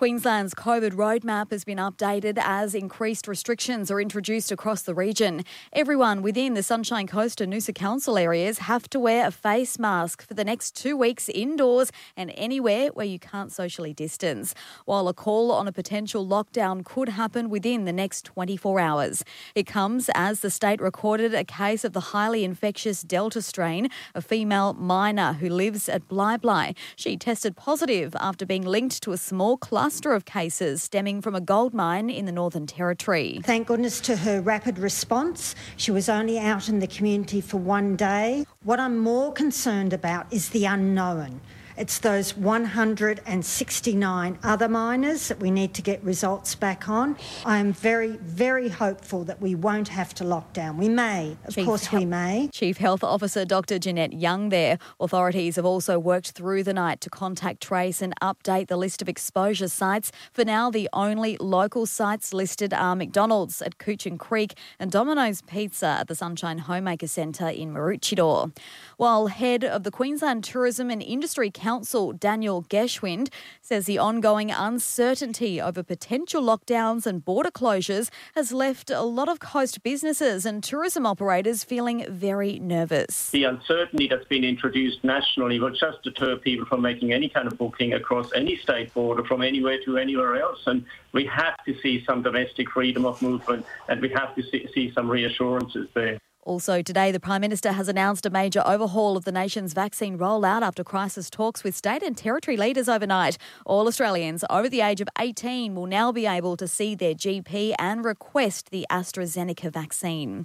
Queensland's COVID roadmap has been updated as increased restrictions are introduced across the region. Everyone within the Sunshine Coast and Noosa Council areas have to wear a face mask for the next two weeks indoors and anywhere where you can't socially distance, while a call on a potential lockdown could happen within the next 24 hours. It comes as the state recorded a case of the highly infectious Delta strain, a female miner who lives at Bli Bli. She tested positive after being linked to a small cluster cluster of cases stemming from a gold mine in the Northern Territory. Thank goodness to her rapid response. She was only out in the community for one day. What I'm more concerned about is the unknown. It's those 169 other miners that we need to get results back on. I am very, very hopeful that we won't have to lock down. We may, of Chief course, we may. Chief Health Officer Dr. Jeanette Young there. Authorities have also worked through the night to contact trace and update the list of exposure sites. For now, the only local sites listed are McDonald's at Coochin Creek and Domino's Pizza at the Sunshine Homemaker Centre in Maroochydore. While head of the Queensland Tourism and Industry Council Council, Daniel Gschwind, says the ongoing uncertainty over potential lockdowns and border closures has left a lot of coast businesses and tourism operators feeling very nervous. The uncertainty that's been introduced nationally will just deter people from making any kind of booking across any state border from anywhere to anywhere else. And we have to see some domestic freedom of movement and we have to see, see some reassurances there. Also, today, the Prime Minister has announced a major overhaul of the nation's vaccine rollout after crisis talks with state and territory leaders overnight. All Australians over the age of 18 will now be able to see their GP and request the AstraZeneca vaccine.